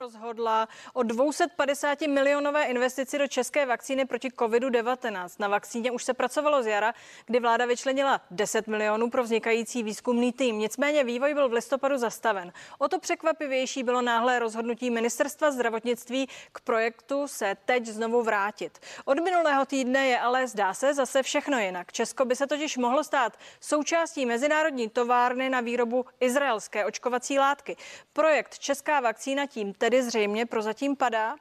rozhodla o 250 milionové investici do české vakcíny proti COVID-19. Na vakcíně už se pracovalo z jara, kdy vláda vyčlenila 10 milionů pro vznikající výzkumný tým. Nicméně vývoj byl v listopadu zastaven. O to překvapivější bylo náhlé rozhodnutí ministerstva zdravotnictví k projektu se teď znovu vrátit. Od minulého týdne je ale zdá se zase všechno jinak. Česko by se totiž mohlo stát součástí mezinárodní továrny na výrobu izraelské očkovací látky. Projekt Česká vakcína tím tedy tedy zřejmě prozatím padá?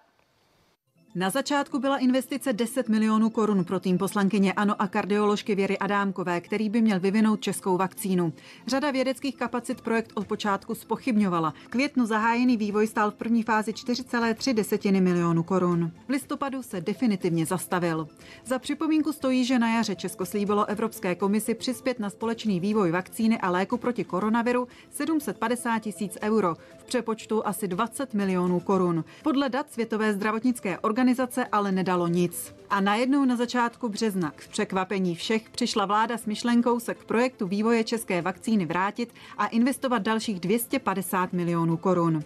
Na začátku byla investice 10 milionů korun pro tým poslankyně Ano a kardioložky Věry Adámkové, který by měl vyvinout českou vakcínu. Řada vědeckých kapacit projekt od počátku spochybňovala. Květnu zahájený vývoj stál v první fázi 4,3 desetiny milionů korun. V listopadu se definitivně zastavil. Za připomínku stojí, že na jaře Česko slíbilo Evropské komisi přispět na společný vývoj vakcíny a léku proti koronaviru 750 tisíc euro, v přepočtu asi 20 milionů korun. Podle dat Světové zdravotnické organizace organizace ale nedalo nic. A najednou na začátku března k překvapení všech přišla vláda s myšlenkou se k projektu vývoje české vakcíny vrátit a investovat dalších 250 milionů korun.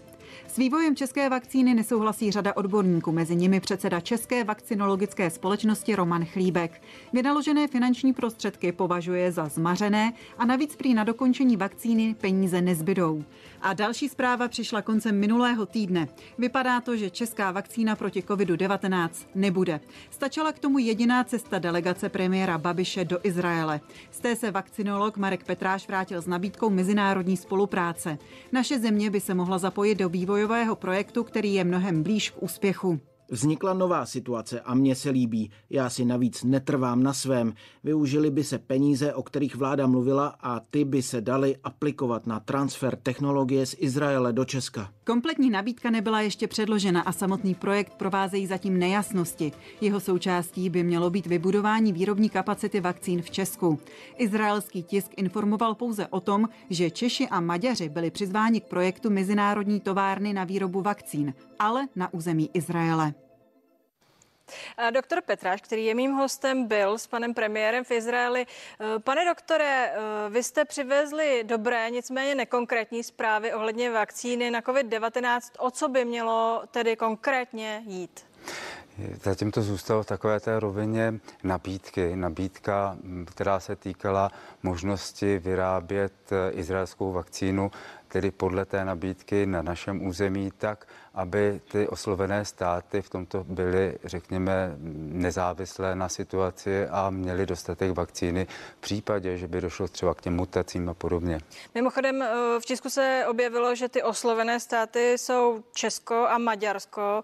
S vývojem české vakcíny nesouhlasí řada odborníků, mezi nimi předseda České vakcinologické společnosti Roman Chlíbek. Vynaložené finanční prostředky považuje za zmařené a navíc prý na dokončení vakcíny peníze nezbydou. A další zpráva přišla koncem minulého týdne. Vypadá to, že česká vakcína proti COVID-19 nebude. Stačila k tomu jediná cesta delegace premiéra Babiše do Izraele. Z té se vakcinolog Marek Petráš vrátil s nabídkou mezinárodní spolupráce. Naše země by se mohla zapojit do vývojového projektu, který je mnohem blíž k úspěchu. Vznikla nová situace a mně se líbí. Já si navíc netrvám na svém. Využili by se peníze, o kterých vláda mluvila a ty by se daly aplikovat na transfer technologie z Izraele do Česka. Kompletní nabídka nebyla ještě předložena a samotný projekt provázejí zatím nejasnosti. Jeho součástí by mělo být vybudování výrobní kapacity vakcín v Česku. Izraelský tisk informoval pouze o tom, že Češi a Maďaři byli přizváni k projektu Mezinárodní továrny na výrobu vakcín, ale na území Izraele. Doktor Petráš, který je mým hostem, byl s panem premiérem v Izraeli. E, pane doktore, e, vy jste přivezli dobré, nicméně nekonkrétní zprávy ohledně vakcíny na COVID-19. O co by mělo tedy konkrétně jít? Zatím to zůstalo v takové té rovině nabídky. Nabídka, která se týkala možnosti vyrábět e, izraelskou vakcínu, tedy podle té nabídky na našem území, tak, aby ty oslovené státy v tomto byly, řekněme, nezávislé na situaci a měli dostatek vakcíny v případě, že by došlo třeba k těm mutacím a podobně. Mimochodem eh, v Česku se objevilo, že ty oslovené státy jsou Česko a Maďarsko.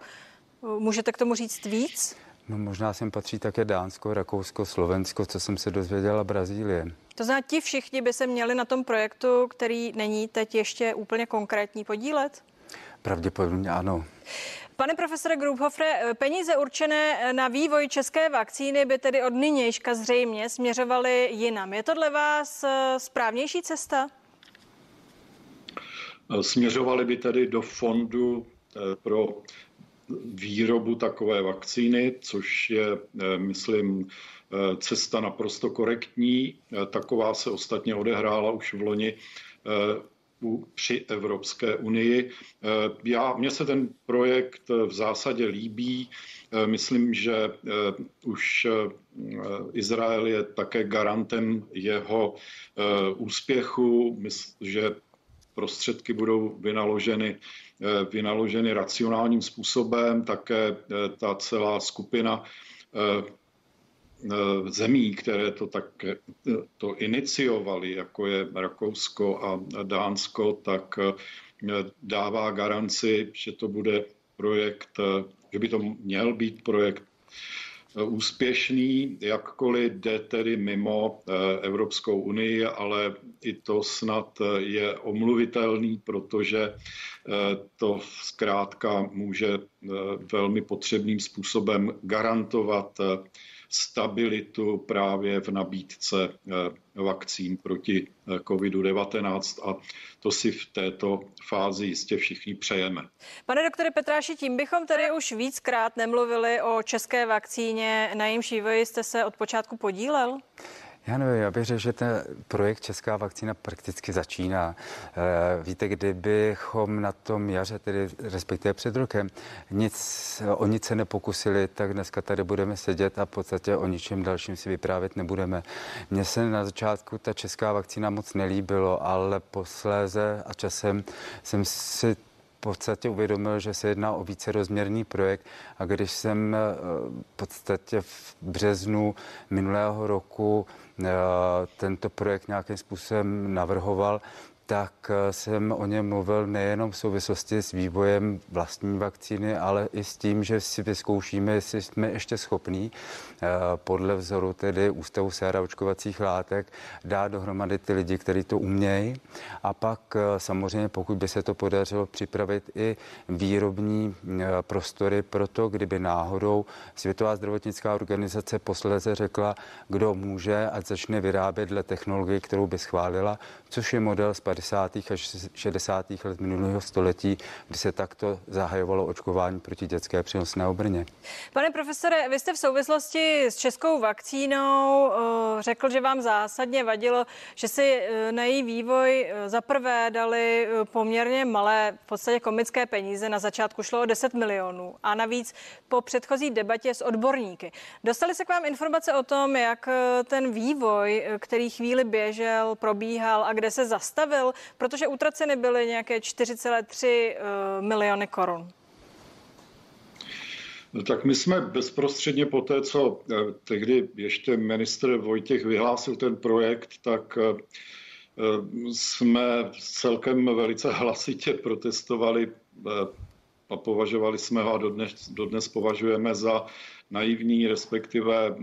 Můžete k tomu říct víc? No možná sem patří také Dánsko, Rakousko, Slovensko, co jsem se dozvěděla, Brazílie. To znamená, ti všichni by se měli na tom projektu, který není teď ještě úplně konkrétní, podílet? Pravděpodobně ano. Pane profesore Grubhofre, peníze určené na vývoj české vakcíny by tedy od nynějška zřejmě směřovaly jinam. Je to dle vás eh, správnější cesta? Směřovaly by tedy do fondu eh, pro výrobu takové vakcíny, což je, eh, myslím, cesta naprosto korektní. Taková se ostatně odehrála už v loni při Evropské unii. Eh, já, mně se ten projekt v zásadě líbí. Eh, myslím, že eh, už Izrael je také garantem jeho úspěchu, že prostředky budou vynaloženy, vynaloženy racionálním způsobem. Také ta celá skupina Eh, zemí, které to tak eh, to iniciovali, jako je Rakousko a Dánsko, tak eh, dává garanci, že to bude projekt, že by to měl být projekt úspěšný, jakkoliv jde tedy mimo Evropskou unii, ale i to snad je omluvitelný, protože to zkrátka může velmi potřebným způsobem garantovat stabilitu právě v nabídce eh, vakcín proti eh, COVID-19 a to si v této fázi jistě všichni přejeme. Pane doktore Petráši, tím bychom tedy už víckrát nemluvili o české vakcíně, na jejímž vývoji jste se od počátku podílel? Já nevím, já bych řekl, že ten projekt Česká vakcína prakticky začíná. Eh, víte, kdybychom na tom jaře, tedy respektive před rokem, nic, o nic se nepokusili, tak dneska tady budeme sedět a v podstatě o ničem dalším si vyprávět nebudeme. Mně se na začátku ta česká vakcína moc nelíbilo, ale posléze a časem jsem si podstatě uvědomil, že se jedná o vícerozměrný projekt a když jsem eh, v podstatě v březnu minulého roku tento projekt nějakým způsobem navrhoval, tak eh, jsem o něm mluvil nejenom v souvislosti s vývojem vlastní vakcíny, ale i s tím, že si vyzkoušíme, jestli jsme ještě schopní eh, podle vzoru tedy Ústavu séra očkovacích látek dát dohromady ty lidi, kteří to umějí. A pak eh, samozřejmě, pokud by se to podařilo připravit i výrobní prostory pro to, kdyby náhodou Světová zdravotnická organizace posledně řekla, kdo může, ať začne vyrábět dle technologie, kterou by schválila, což je model z 50. až 60. let minulého století, kdy se takto zahajovalo očkování proti dětské přenosné obrně. Pane profesore, vy jste v souvislosti s českou vakcínou eh, řekl, že vám zásadně vadilo, že si eh, na její vývoj eh, za prvé dali poměrně malé, v podstatě komické peníze. Na začátku šlo o 10 milionů a navíc po předchozí debatě s odborníky. Dostali se k vám informace o tom, jak ten vývoj, který chvíli běžel, probíhal a kde se zastavil, protože utraceny byly nějaké 4,3 eh, miliony korun. No tak my jsme bezprostředně po té, co eh, tehdy ještě ministr Vojtěch vyhlásil ten projekt, tak eh, jsme celkem velice hlasitě protestovali a považovali jsme ho a dodnes, dodnes považujeme za naivní, respektive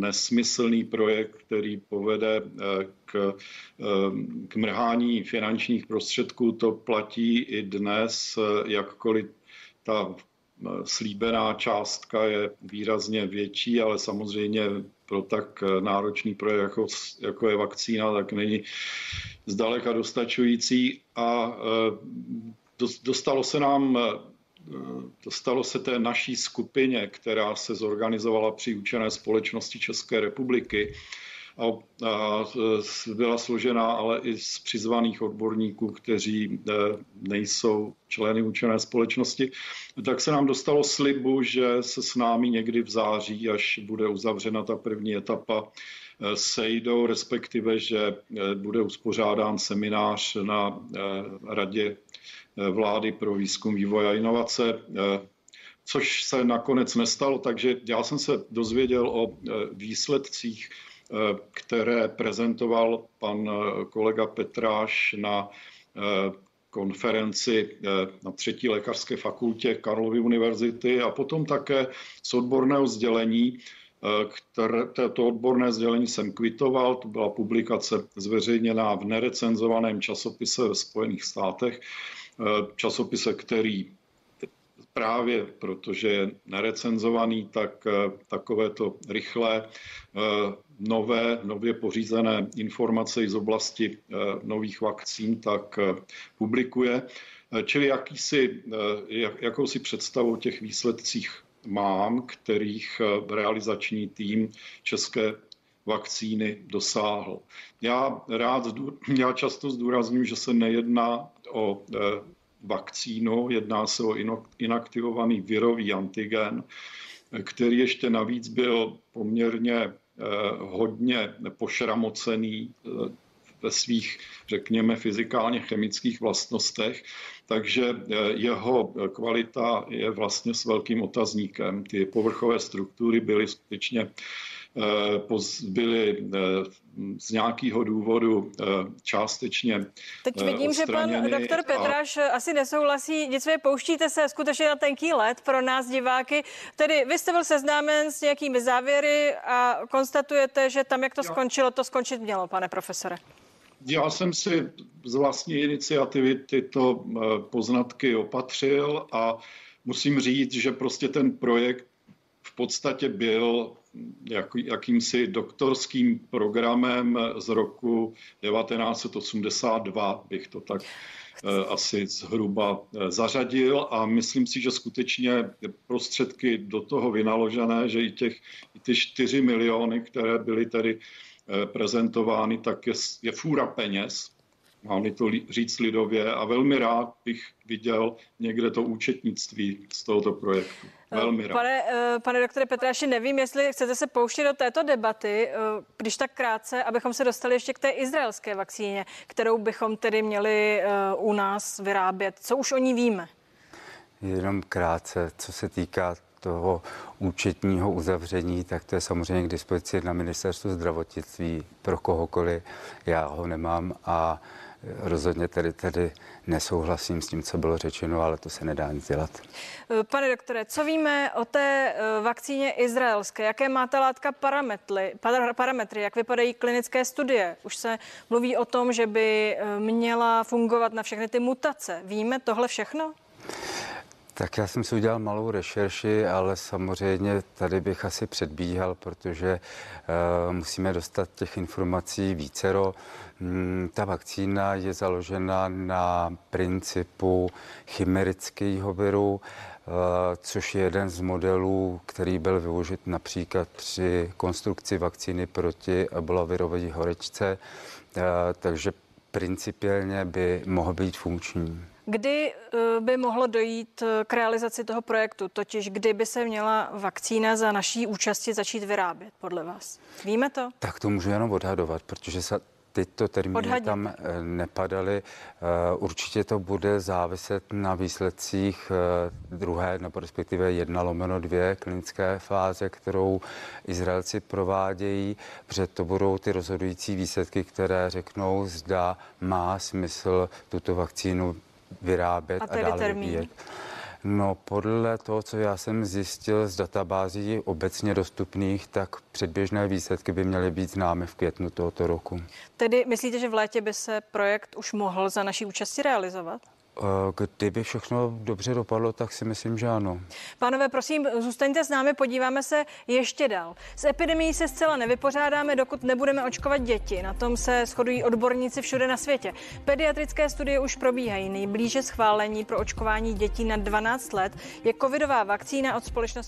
nesmyslný projekt, který povede e, k, e, k mrhání finančních prostředků. To platí i dnes, jakkoliv ta slíbená částka je výrazně větší, ale samozřejmě pro tak náročný projekt, jako, jako je vakcína, tak není zdaleka dostačující. A dostalo se nám dostalo se té naší skupině, která se zorganizovala při učené společnosti České republiky a, a byla složená ale i z přizvaných odborníků, kteří e, nejsou členy učené společnosti, tak se nám dostalo slibu, že se s námi někdy v září, až bude uzavřena ta první etapa, sejdou, respektive, že e, bude uspořádán seminář na radě Eh, vlády pro výzkum, vývoj a inovace, eh, což se nakonec nestalo, takže já jsem se dozvěděl o eh, výsledcích, které prezentoval pan kolega Petráš na konferenci na třetí lékařské fakultě Karlovy univerzity a potom také z odborného sdělení, které, to odborné sdělení jsem kvitoval, to byla publikace zveřejněná v nerecenzovaném časopise ve Spojených státech Eh, časopise, který právě protože je nerecenzovaný, tak eh, takovéto rychlé, eh, nové, nově pořízené informace z oblasti nových vakcín, tak publikuje. Čili jakýsi, jak, jakousi představu o těch výsledcích mám, kterých realizační tým České vakcíny dosáhl. Já, rád, já často zdůraznuju, že se nejedná o e, vakcínu, jedná se o inaktivovaný virový antigen, který ještě navíc byl poměrně e, hodně pošramocený ve svých, řekněme, fyzikálně chemických vlastnostech, takže jeho kvalita je vlastně s velkým otazníkem. Ty povrchové struktury byly skutečně Eh, byly eh, z nějakého důvodu eh, částečně Teď vidím, že pan doktor Petráš a... asi nesouhlasí, nicméně pouštíte se skutečně na tenký let pro nás diváky. Tedy vy jste byl seznámen s nějakými závěry a konstatujete, že tam, jak to Já... skončilo, to skončit mělo, pane profesore. Já jsem si z vlastní iniciativy tyto poznatky opatřil a musím říct, že prostě ten projekt v podstatě byl jak, jakýmsi doktorským programem z roku 1982, bych to tak eh, asi zhruba eh, zařadil. A myslím si, že skutečně prostředky do toho vynaložené, že i, těch, i ty 4 miliony, které byly tedy prezentovány, tak je, je fůra peněz, mám to říct lidově, a velmi rád bych viděl někde to účetnictví z tohoto projektu. Velmi rád. Pane, pane doktore Petráši, nevím, jestli chcete se pouštět do této debaty, když tak krátce, abychom se dostali ještě k té izraelské vakcíně, kterou bychom tedy měli u nás vyrábět. Co už o ní víme? Jenom krátce, co se týká toho účetního uzavření, tak to je samozřejmě k dispozici na ministerstvu zdravotnictví pro kohokoliv. Já ho nemám a rozhodně tedy, tedy nesouhlasím s tím, co bylo řečeno, ale to se nedá nic dělat. Pane doktore, co víme o té eh, vakcíně izraelské? Jaké máte látka parametry, parametry? Jak vypadají klinické studie? Už se mluví o tom, že by eh, měla fungovat na všechny ty mutace. Víme tohle všechno? Tak já jsem si udělal malou rešerši, ale samozřejmě tady bych asi předbíhal, protože uh, musíme dostat těch informací vícero. Hmm, ta vakcína je založena na principu chimerického viru, uh, což je jeden z modelů, který byl využit například při konstrukci vakcíny proti ebolavirové horečce, uh, takže principiálně by mohl být funkční. Kdy eh, by mohlo dojít eh, k realizaci toho projektu, totiž kdy by se měla vakcína za naší účasti začít vyrábět, podle vás? Víme to? Tak to můžu jenom odhadovat, protože se tyto termíny Odhadit. tam eh, nepadaly. Určitě to bude záviset na výsledcích druhé, nebo respektive jedna lomeno dvě klinické fáze, kterou Izraelci provádějí, protože to budou ty rozhodující výsledky, které řeknou, zda má smysl tuto vakcínu vyrábět a, a dále termín? vyvíjet. No, podle toho, co já jsem zjistil z databází obecně dostupných, tak předběžné výsledky by měly být známy v květnu tohoto roku. Tedy myslíte, že v létě by se projekt už mohl za naší účasti realizovat? Eh, kdyby všechno dobře dopadlo, tak si myslím, že ano. Pánové, prosím, zůstaňte s námi, podíváme se ještě dál. S epidemií se zcela nevypořádáme, dokud nebudeme očkovat děti. Na tom se shodují odborníci všude na světě. Pediatrické studie už probíhají. Nejblíže schválení pro očkování dětí na 12 let je covidová vakcína od společnosti